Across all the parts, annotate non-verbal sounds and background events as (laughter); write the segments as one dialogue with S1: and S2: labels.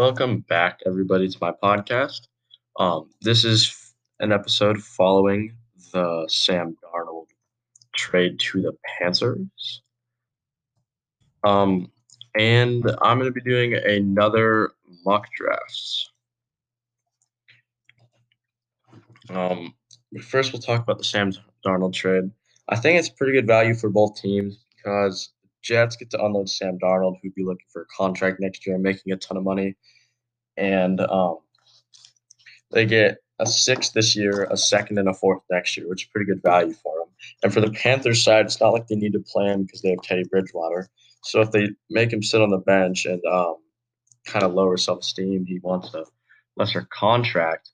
S1: Welcome back, everybody, to my podcast. Um, this is an episode following the Sam Darnold trade to the Panthers. Um, and I'm going to be doing another mock drafts. Um, first, we'll talk about the Sam Darnold trade. I think it's pretty good value for both teams because Jets get to unload Sam Darnold, who'd be looking for a contract next year and making a ton of money. And um, they get a sixth this year, a second, and a fourth next year, which is pretty good value for them. And for the Panthers side, it's not like they need to play him because they have Teddy Bridgewater. So if they make him sit on the bench and um, kind of lower self esteem, he wants a lesser contract,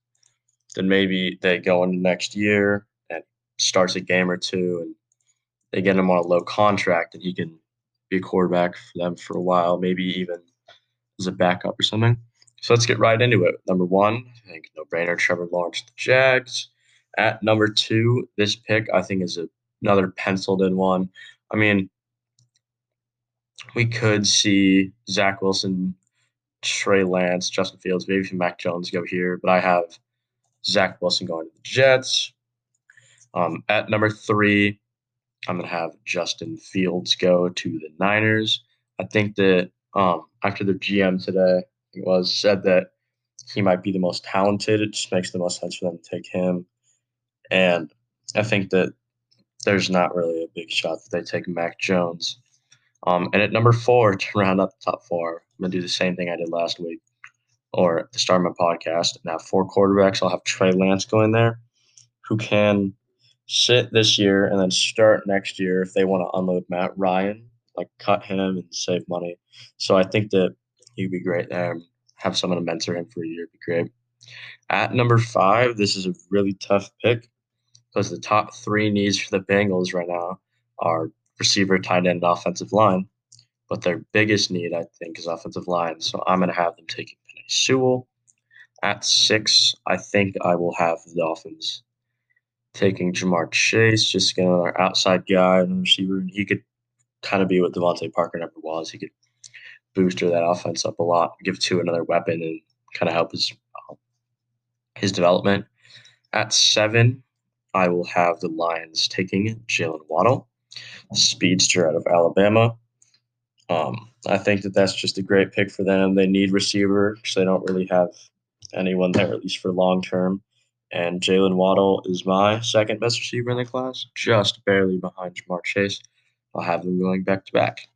S1: then maybe they go into next year and starts a game or two and they get him on a low contract and he can be a quarterback for them for a while, maybe even as a backup or something. So let's get right into it. Number one, I think no brainer, Trevor Lawrence, the Jags. At number two, this pick I think is a, another penciled in one. I mean, we could see Zach Wilson, Trey Lance, Justin Fields, maybe even Mac Jones go here, but I have Zach Wilson going to the Jets. Um, at number three, I'm going to have Justin Fields go to the Niners. I think that um, after their GM today it was said that he might be the most talented, it just makes the most sense for them to take him. And I think that there's not really a big shot that they take Mac Jones. Um, and at number four, (laughs) to round up the top four, I'm going to do the same thing I did last week or the start of my podcast. And have four quarterbacks. I'll have Trey Lance going there, who can sit this year and then start next year if they want to unload Matt Ryan, like cut him and save money. So I think that he'd be great there. Have someone to mentor him for a year would be great. At number five, this is a really tough pick because the top three needs for the Bengals right now are receiver, tight end, offensive line. But their biggest need, I think, is offensive line. So I'm going to have them taking Penei Sewell. At six, I think I will have the Dolphins taking Ja'Marr Chase, just getting another outside guy and receiver. And he could kind of be what DeVante Parker never was. He could booster that offense up a lot, give Tua another weapon, and kind of help his his development. At seven, I will have the Lions taking Jaylen Waddle speedster out of Alabama. Um, I think that that's just a great pick for them. They need receiver because they don't really have anyone there, at least for long term. And Jaylen Waddle is my second best receiver in the class, just barely behind Ja'Marr Chase. I'll have them going back to back.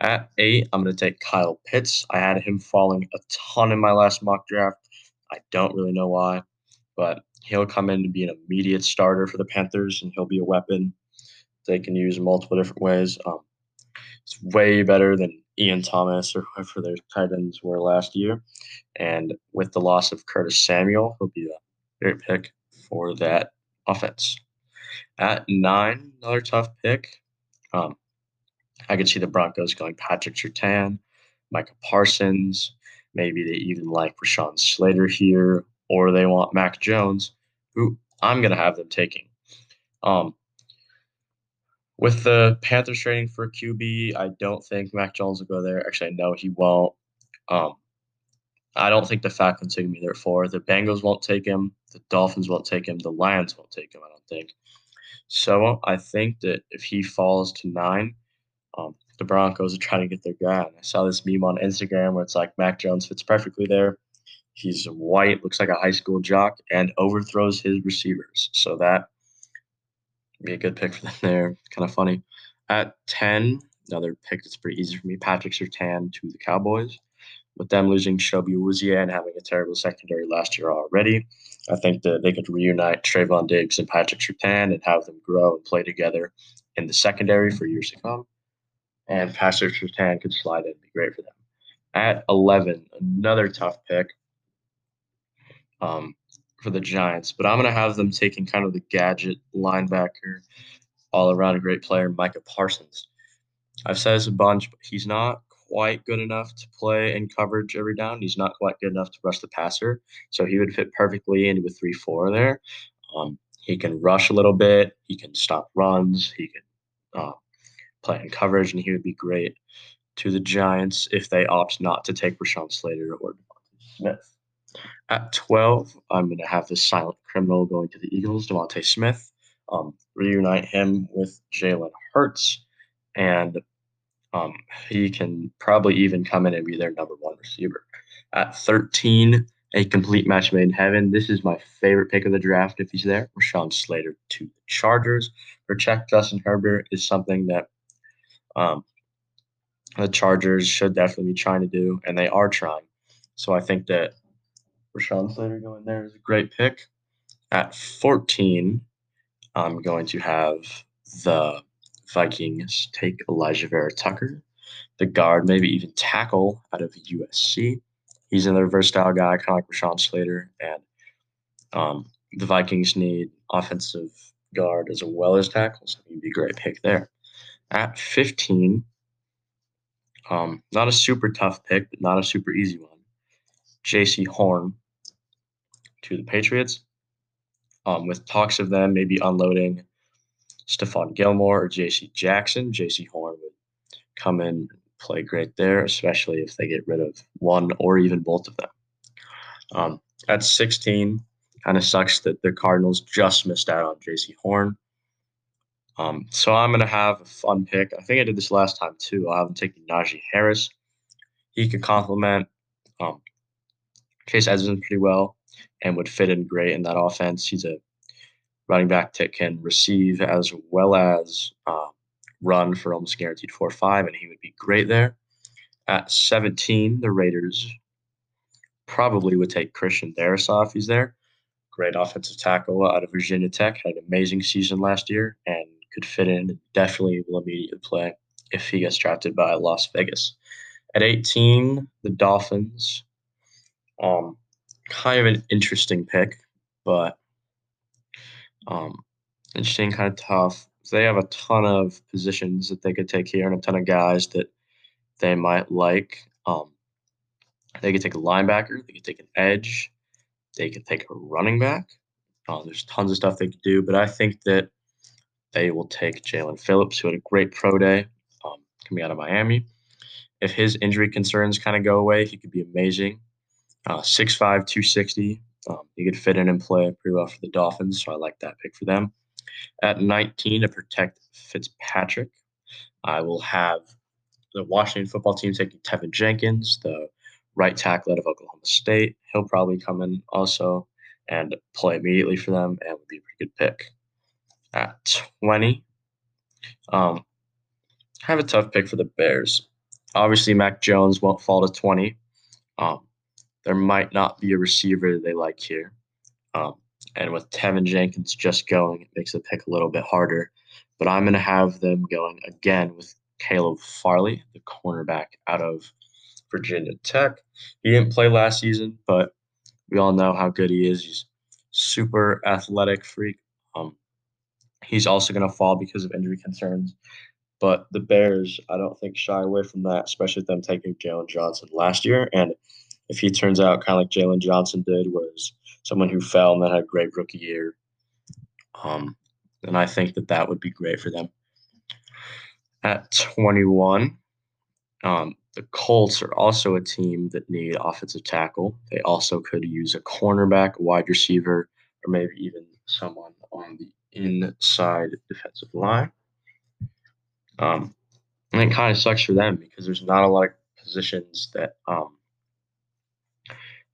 S1: At eight, I'm going to take Kyle Pitts. I had him falling a ton in my last mock draft. I don't really know why, but he'll come in to be an immediate starter for the Panthers, and he'll be a weapon they can use multiple different ways. Um, it's way better than Ian Thomas or whoever their tight ends were last year. And with the loss of Curtis Samuel, he'll be a great pick for that offense. At nine, another tough pick. Um, I could see the Broncos going Patrick Surtain, Micah Parsons. Maybe they even like Rashawn Slater here, or they want Mac Jones, who I'm going to have them taking. Um, with the Panthers trading for QB, I don't think Mac Jones will go there. Actually, I know he won't. Um, I don't think the Falcons take him either For The Bengals won't take him. The Dolphins won't take him. The Lions won't take him, I don't think. So I think that if he falls to nine, um, the Broncos are trying to get their guy. And I saw this meme on Instagram where it's like Mac Jones fits perfectly there. He's white, looks like a high school jock, and overthrows his receivers. So that be a good pick for them there. Kind of funny. At 10, another pick that's pretty easy for me, Patrick Surtain to the Cowboys. With them losing Chidobe Awuzie and having a terrible secondary last year already, I think that they could reunite Trevon Diggs and Patrick Surtain and have them grow and play together in the secondary for years to come. And Patrick Surtain could slide in and be great for them. At 11, another tough pick. Um, for the Giants, but I'm going to have them taking kind of the gadget linebacker, all around a great player, Micah Parsons. I've said this a bunch, but he's not quite good enough to play in coverage every down. He's not quite good enough to rush the passer. So he would fit perfectly into a 3 4 there. Um, he can rush a little bit, he can stop runs, he can uh, play in coverage, and he would be great to the Giants if they opt not to take Rashawn Slater or Smith. At 12, I'm going to have this silent criminal going to the Eagles, DeVonta Smith. Um, reunite him with Jalen Hurts, and um, he can probably even come in and be their number one receiver. At 13, a complete match made in heaven. This is my favorite pick of the draft if he's there. Rashawn Slater to the Chargers. Protect Justin Herbert is something that um, the Chargers should definitely be trying to do, and they are trying. So I think that Rashawn Slater going there is a great pick. At 14, I'm going to have the Vikings take Alijah Vera-Tucker, the guard, maybe even tackle out of USC. He's another versatile guy, kind of like Rashawn Slater. And um, the Vikings need offensive guard as well as tackles. he'd be a great pick there. At 15, um, not a super tough pick, but not a super easy one. Jaycee Horn to the Patriots. Um, with talks of them maybe unloading Stephon Gilmore or J.C. Jackson, Jaycee Horn would come in and play great there, especially if they get rid of one or even both of them. Um, at 16, kind of sucks that the Cardinals just missed out on Jaycee Horn. Um, so I'm going to have a fun pick. I think I did this last time too. I'll have him taking Najee Harris. He could complement um, Chase Edmonds pretty well and would fit in great in that offense. He's a running back that can receive as well as uh, run for almost guaranteed four five, and he would be great there. At 17, the Raiders probably would take Christian Darrisaw if he's there. Great offensive tackle out of Virginia Tech, had an amazing season last year, and could fit in. Definitely will immediately play if he gets drafted by Las Vegas. At 18, the Dolphins. Um, kind of an interesting pick, but um, interesting, kind of tough. They have a ton of positions that they could take here and a ton of guys that they might like. Um, they could take a linebacker, they could take an edge, they could take a running back. Uh, there's tons of stuff they could do, but I think that they will take Jaelan Phillips, who had a great pro day um, coming out of Miami. If his injury concerns kind of go away, he could be amazing. Uh, 6'5, 260. Um, he could fit in and play pretty well for the Dolphins, so I like that pick for them. At 19, to protect Fitzpatrick, I will have the Washington football team taking Teven Jenkins, the right tackle out of Oklahoma State. He'll probably come in also and play immediately for them and would be a pretty good pick. At 20, um, I have a tough pick for the Bears. Obviously, Mac Jones won't fall to 20. Um, there might not be a receiver they like here. Um, and with Teven Jenkins just going, it makes the pick a little bit harder. But I'm going to have them going again with Caleb Farley, the cornerback out of Virginia Tech. He didn't play last season, but we all know how good he is. He's super athletic freak. Um, he's also going to fall because of injury concerns. But the Bears, I don't think shy away from that, especially them taking Jaylon Johnson last year. And if he turns out kind of like Jaylon Johnson did, was someone who fell and then had a great rookie year, um, then I think that that would be great for them. At 21, um, the Colts are also a team that need offensive tackle. They also could use a cornerback, a wide receiver, or maybe even someone on the inside defensive line. Um, and it kind of sucks for them because there's not a lot of positions that um, that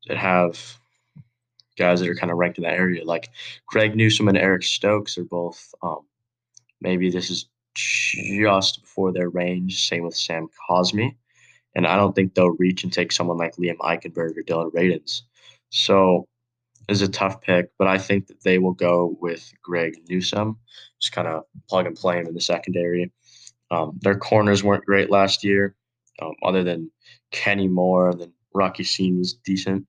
S1: have guys that are kind of ranked in that area. Like Greg Newsome and Eric Stokes are both. Um, maybe this is just before their range. Same with Sam Cosmi, and I don't think they'll reach and take someone like Liam Eichenberg or Dillon Radunz. So is a tough pick, but I think that they will go with Greg Newsome, just kind of plug and play him in the secondary. Um, their corners weren't great last year, um, other than Kenny Moore. And then Rock Ya-Sin was decent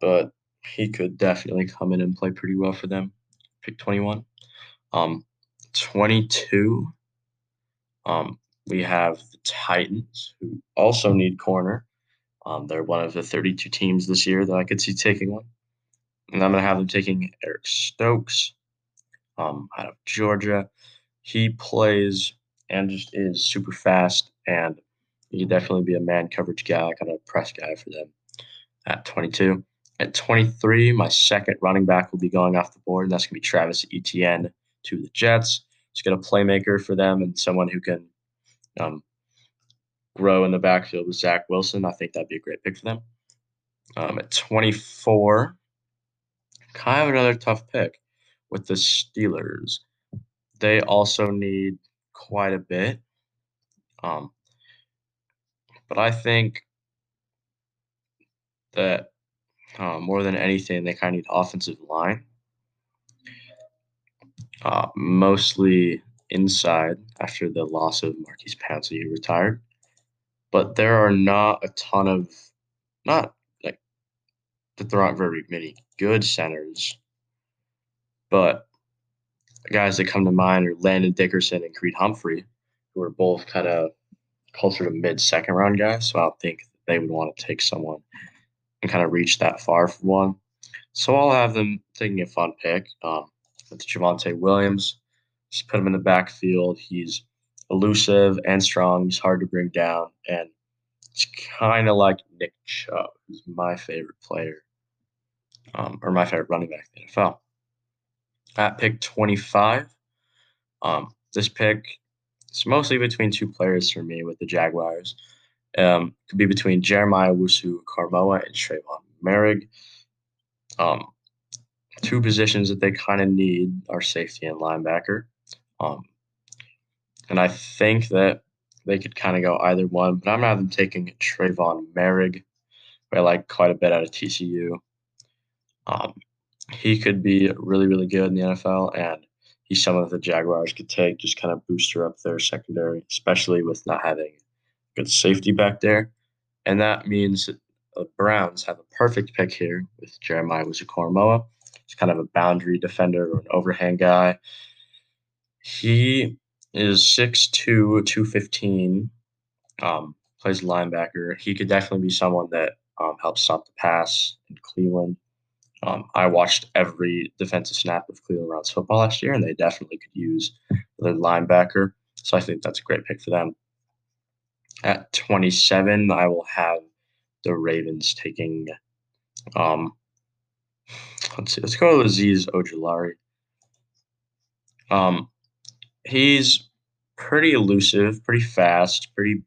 S1: but he could definitely come in and play pretty well for them. Pick 21. Um, 22, um, we have the Titans, who also need corner. Um, they're one of the 32 teams this year that I could see taking one. And I'm going to have them taking Eric Stokes um, out of Georgia. He plays and just is super fast, and he could definitely be a man coverage guy, kind of press guy for them. At 22. At 23, my second running back will be going off the board, and that's going to be Travis Etienne to the Jets. Just get a playmaker for them and someone who can um, grow in the backfield with Zach Wilson. I think that'd be a great pick for them. Um, at 24, kind of another tough pick with the Steelers. They also need quite a bit. Um, but I think that uh, more than anything, they kind of need offensive line. Uh, mostly inside after the loss of Maurkice Pouncey, who retired. But there are not a ton of, not like that there aren't very many good centers, but guys that come to mind are Landon Dickerson and Creed Humphrey, who are both kind of closer to mid second round guys. So I don't think they would want to take someone and kind of reach that far for one. So I'll have them taking a fun pick um, with Javonte Williams. Just put him in the backfield. He's elusive and strong. He's hard to bring down, and it's kind of like Nick Chubb, who's my favorite player, um, or my favorite running back in the NFL. At pick 25, um, this pick is mostly between two players for me with the Jaguars. Um, could be between Jeremiah Owusu-Koramoah and Trevon Moehrig. Um, two positions that they kind of need are safety and linebacker. Um, and I think that they could kind of go either one, but I'm not them taking Trevon Moehrig, who I like quite a bit out of TCU. Um, he could be really, really good in the NFL, and he's someone that the Jaguars could take, just kind of booster up their secondary, especially with not having good safety back there. And that means the Browns have a perfect pick here with Jeremiah Owusu He's kind of a boundary defender or an overhand guy. He is 6'2", 215, um, plays linebacker. He could definitely be someone that um, helps stop the pass in Cleveland. Um, I watched every defensive snap of Cleveland Browns football last year, and they definitely could use the linebacker. So I think that's a great pick for them. At 27, I will have the Ravens taking. Um, let's see. Let's go with Azeez Ojulari. Um, he's pretty elusive, pretty fast, pretty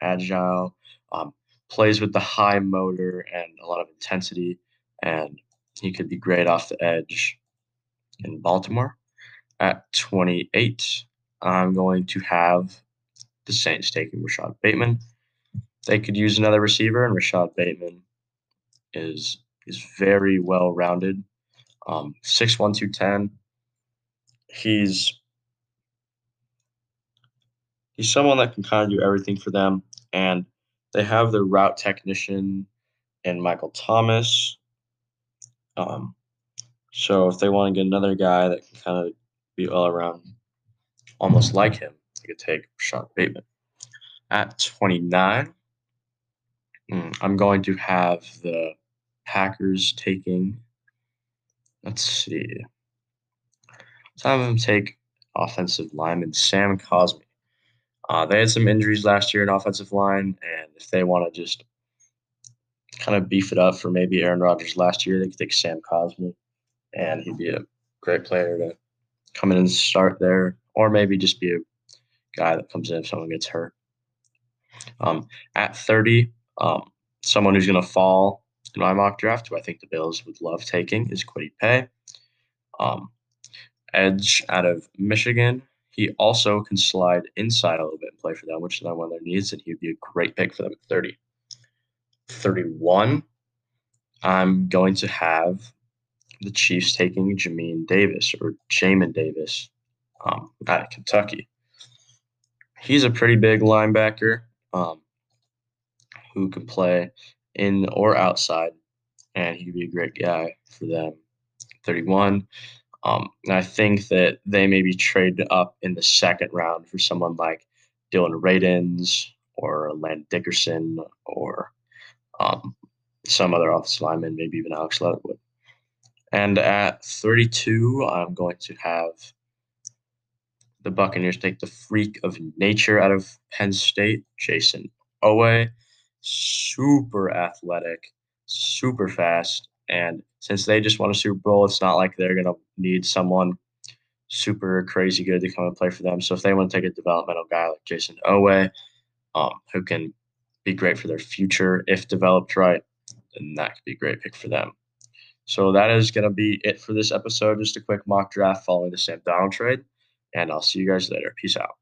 S1: agile. Um, plays with the high motor and a lot of intensity, and he could be great off the edge in Baltimore. At 28, I'm going to have the Saints taking Rashod Bateman. They could use another receiver, and Rashod Bateman is is very well rounded. Um, 6'1", 210. He's he's someone that can kind of do everything for them, and they have their route technician and Michael Thomas. Um, so if they want to get another guy that can kind of be all around, almost like him, could take Sean Bateman. At 29, hmm, I'm going to have the Packers taking. Let's see. Let's have them take offensive lineman Sam Cosmi. Uh, they had some injuries last year in offensive line, and if they want to just kind of beef it up for maybe Aaron Rodgers last year, they could take Sam Cosmi, and he'd be a great player to come in and start there, or maybe just be a guy that comes in if someone gets hurt. Um, at 30, um, someone who's going to fall in my mock draft, who I think the Bills would love taking, is Kwity Paye. Um, edge out of Michigan. He also can slide inside a little bit and play for them, which is not one of their needs, and he'd be a great pick for them at 30. 31, I'm going to have the Chiefs taking Jamin Davis or Jamin Davis um, out of Kentucky. He's a pretty big linebacker um, who can play in or outside, and he'd be a great guy for them. 31. Um, and I think that they maybe trade up in the second round for someone like Dillon Radunz or Land Dickerson or um, some other offensive lineman, maybe even Alex Leatherwood. And at 32, I'm going to have the Buccaneers take the freak of nature out of Penn State, Jayson Oweh. Super athletic, super fast. And since they just won a Super Bowl, it's not like they're gonna need someone super crazy good to come and play for them. So if they want to take a developmental guy like Jayson Oweh, um, who can be great for their future if developed right, then that could be a great pick for them. So that is going to be it for this episode. Just a quick mock draft following the Sam Darnold trade. And I'll see you guys later. Peace out.